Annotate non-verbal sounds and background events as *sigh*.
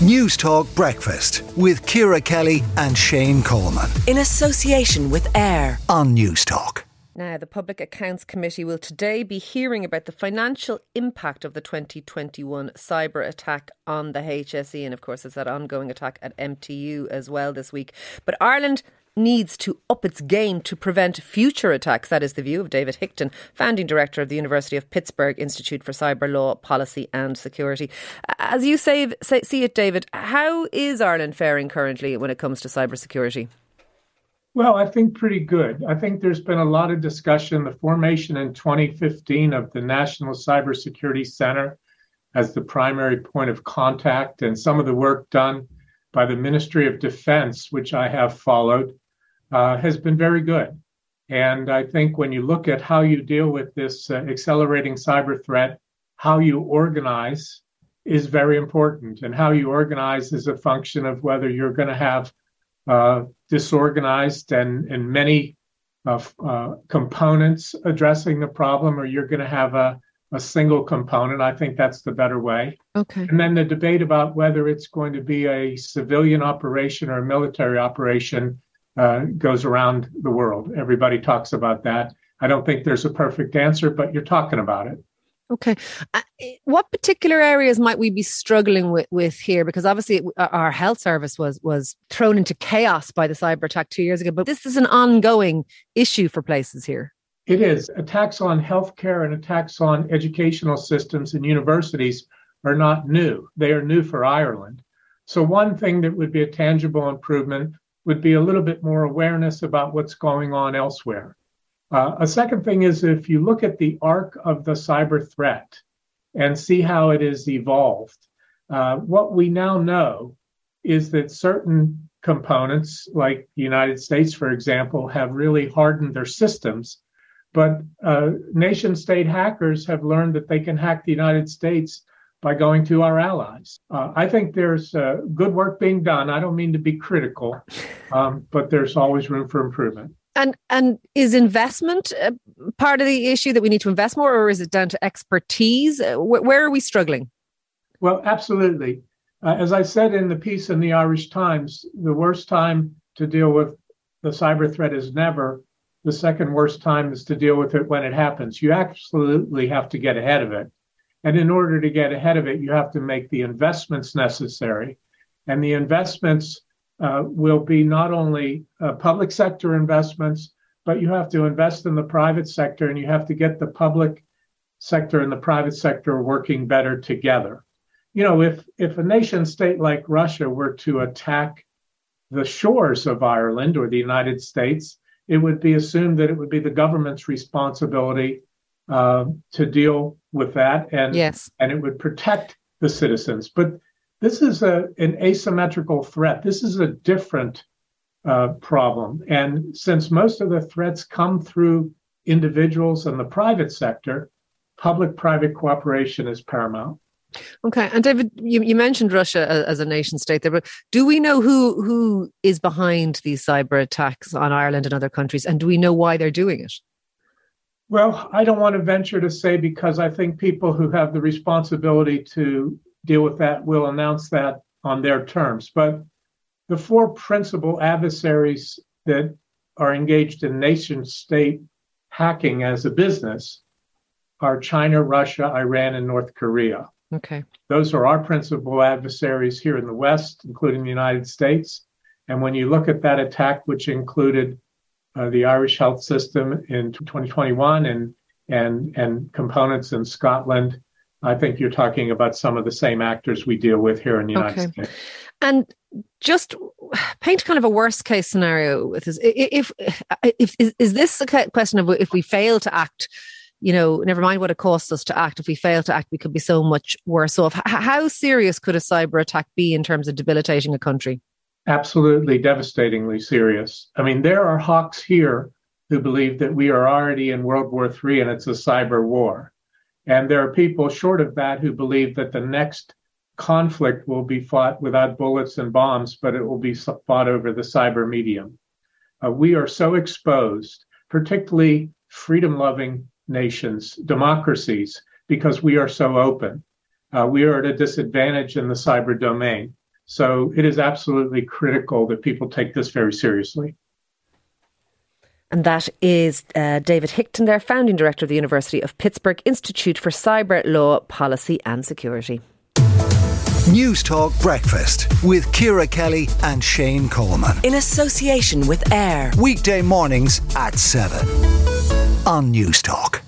Newstalk Breakfast with Ciara Kelly and Shane Coleman. In association with AIR on Newstalk. Now, the Public Accounts Committee will today be hearing about the financial impact of the 2021 cyber attack on the HSE. And of course, there's that ongoing attack at MTU as well this week. But Ireland needs to up its game to prevent future attacks. That is the view of David Hickton, founding director of the University of Pittsburgh Institute for Cyber Law, Policy and Security. As you say, say, see it, David, how is Ireland faring currently when it comes to cybersecurity? Well, I think pretty good. I think there's been a lot of discussion. The formation in 2015 of the National Cybersecurity Center as the primary point of contact, and some of the work done by the Ministry of Defense, which I have followed, uh, has been very good. And I think when you look at how you deal with this uh, accelerating cyber threat, how you organize is very important. And how you organize is a function of whether you're going to have uh, disorganized and, and many uh, uh, components addressing the problem, or you're going to have a, a single component. I think that's the better way. Okay. And then the debate about whether it's going to be a civilian operation or a military operation uh, goes around the world. Everybody talks about that. I don't think there's a perfect answer, but you're talking about it. Okay. Uh, what particular areas might we be struggling with, with here? Because obviously our health service was was thrown into chaos by the cyber attack two years ago, but this is an ongoing issue for places here. It is. Attacks on healthcare and attacks on educational systems and universities are not new. They are new for Ireland. So one thing that would be a tangible improvement would be a little bit more awareness about what's going on elsewhere. Uh, a second thing is if you look at the arc of the cyber threat and see how it has evolved, uh, what we now know is that certain components, like the United States, for example, have really hardened their systems. But uh, nation state hackers have learned that they can hack the United States by going to our allies. Uh, I think there's uh, good work being done. I don't mean to be critical, *laughs* um, but there's always room for improvement. And and is investment uh, part of the issue that we need to invest more, or is it down to expertise? Uh, where are we struggling? Well, absolutely. Uh, as I said in the piece in the Irish Times, the worst time to deal with the cyber threat is never. The second worst time is to deal with it when it happens. You absolutely have to get ahead of it. And in order to get ahead of it, you have to make the investments necessary. And the investments uh, will be not only uh, public sector investments, but you have to invest in the private sector and you have to get the public sector and the private sector working better together. You know, if, if a nation state like Russia were to attack the shores of Ireland or the United States, it would be assumed that it would be the government's responsibility uh, to deal with that, and yes. and it would protect the citizens. But this is a, an asymmetrical threat. This is a different uh, problem, and since most of the threats come through individuals and the private sector, public-private cooperation is paramount. Okay, and David, you, you mentioned Russia as a nation state there, but do we know who who is behind these cyber attacks on Ireland and other countries, and do we know why they're doing it? Well, I don't want to venture to say because I think people who have the responsibility to deal with that will announce that on their terms. But the four principal adversaries that are engaged in nation state hacking as a business are China, Russia, Iran, and North Korea. Okay. Those are our principal adversaries here in the West, including the United States. And when you look at that attack, which included uh, the Irish health system in 2021 and and and components in Scotland. I think you're talking about some of the same actors we deal with here in the United okay. States. And just paint kind of a worst case scenario with this. If, if, if is, is this a question of if we fail to act, you know, never mind what it costs us to act. If we fail to act, we could be so much worse off. How serious could a cyber attack be in terms of debilitating a country? Absolutely devastatingly serious. I mean, there are hawks here who believe that we are already in World War III and it's a cyber war. And there are people short of that who believe that the next conflict will be fought without bullets and bombs, but it will be fought over the cyber medium. Uh, we are so exposed, particularly freedom loving nations, democracies, because we are so open. Uh, we are at a disadvantage in the cyber domain. So it is absolutely critical that people take this very seriously. And that is uh, David Hickton, their founding director of the University of Pittsburgh Institute for Cyber Law, Policy and Security. Newstalk Breakfast with Ciara Kelly and Shane Coleman. In association with AIR. Weekday mornings at 7 on Newstalk.